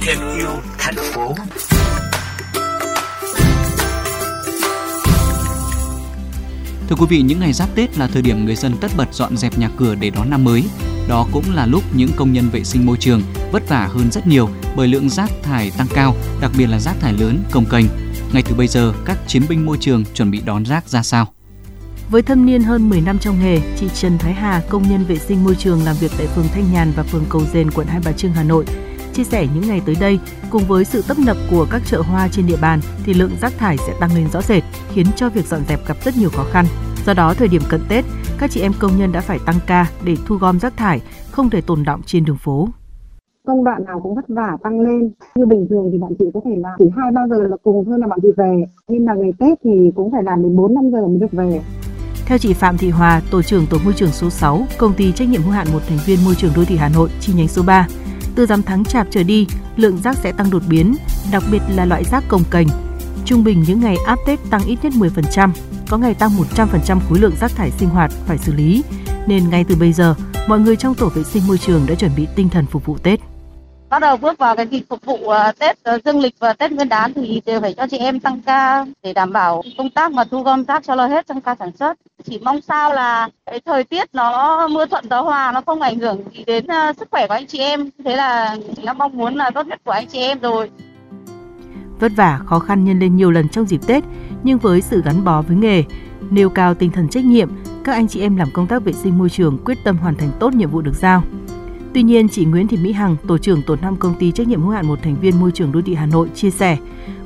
thêm yêu thành phố Thưa quý vị, những ngày giáp Tết là thời điểm người dân tất bật dọn dẹp nhà cửa để đón năm mới. Đó cũng là lúc những công nhân vệ sinh môi trường vất vả hơn rất nhiều bởi lượng rác thải tăng cao, đặc biệt là rác thải lớn, công kênh. Ngay từ bây giờ, các chiến binh môi trường chuẩn bị đón rác ra sao? Với thâm niên hơn 10 năm trong nghề, chị Trần Thái Hà, công nhân vệ sinh môi trường làm việc tại phường Thanh Nhàn và phường Cầu Dền, quận Hai Bà Trưng, Hà Nội, chia sẻ những ngày tới đây, cùng với sự tấp nập của các chợ hoa trên địa bàn thì lượng rác thải sẽ tăng lên rõ rệt, khiến cho việc dọn dẹp gặp rất nhiều khó khăn. Do đó, thời điểm cận Tết, các chị em công nhân đã phải tăng ca để thu gom rác thải, không thể tồn động trên đường phố. Công đoạn nào cũng vất vả tăng lên. Như bình thường thì bọn chị có thể làm chỉ hai ba giờ là cùng thôi là bọn chị về. Nhưng mà ngày tết thì cũng phải làm đến bốn năm giờ mới được về theo chị Phạm Thị Hòa, tổ trưởng tổ môi trường số 6, công ty trách nhiệm hữu hạn một thành viên môi trường đô thị Hà Nội chi nhánh số 3, từ rằm tháng chạp trở đi, lượng rác sẽ tăng đột biến, đặc biệt là loại rác cồng cành. Trung bình những ngày áp Tết tăng ít nhất 10%, có ngày tăng 100% khối lượng rác thải sinh hoạt phải xử lý, nên ngay từ bây giờ, mọi người trong tổ vệ sinh môi trường đã chuẩn bị tinh thần phục vụ Tết bắt đầu bước vào cái kỳ phục vụ ờ, Tết ờ, dương lịch và Tết Nguyên đán thì đều phải cho chị em tăng ca để đảm bảo công tác mà thu gom rác cho nó hết trong ca sản xuất. Chỉ mong sao là cái thời tiết nó mưa thuận gió hòa nó không ảnh hưởng gì đến ờ, sức khỏe của anh chị em. Thế là nó mong muốn là tốt nhất của anh chị em rồi. Vất vả, khó khăn nhân lên nhiều lần trong dịp Tết, nhưng với sự gắn bó với nghề, nêu cao tinh thần trách nhiệm, các anh chị em làm công tác vệ sinh môi trường quyết tâm hoàn thành tốt nhiệm vụ được giao. Tuy nhiên, chị Nguyễn Thị Mỹ Hằng, tổ trưởng tổ 5 công ty trách nhiệm hữu hạn một thành viên môi trường đô thị Hà Nội chia sẻ,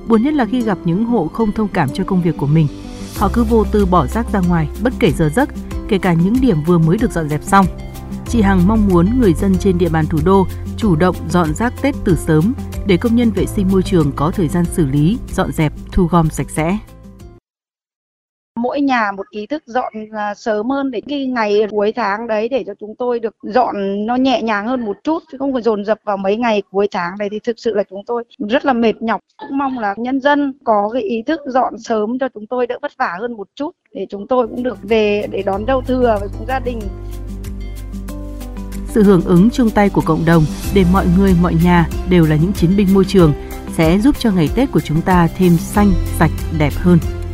buồn nhất là khi gặp những hộ không thông cảm cho công việc của mình. Họ cứ vô tư bỏ rác ra ngoài bất kể giờ giấc, kể cả những điểm vừa mới được dọn dẹp xong. Chị Hằng mong muốn người dân trên địa bàn thủ đô chủ động dọn rác Tết từ sớm để công nhân vệ sinh môi trường có thời gian xử lý, dọn dẹp, thu gom sạch sẽ mỗi nhà một ý thức dọn à, sớm hơn để cái ngày cuối tháng đấy để cho chúng tôi được dọn nó nhẹ nhàng hơn một chút chứ không phải dồn dập vào mấy ngày cuối tháng này thì thực sự là chúng tôi rất là mệt nhọc. Cũng mong là nhân dân có cái ý thức dọn sớm cho chúng tôi đỡ vất vả hơn một chút để chúng tôi cũng được về để đón giao thừa với cùng gia đình. Sự hưởng ứng chung tay của cộng đồng để mọi người mọi nhà đều là những chiến binh môi trường sẽ giúp cho ngày Tết của chúng ta thêm xanh, sạch, đẹp hơn.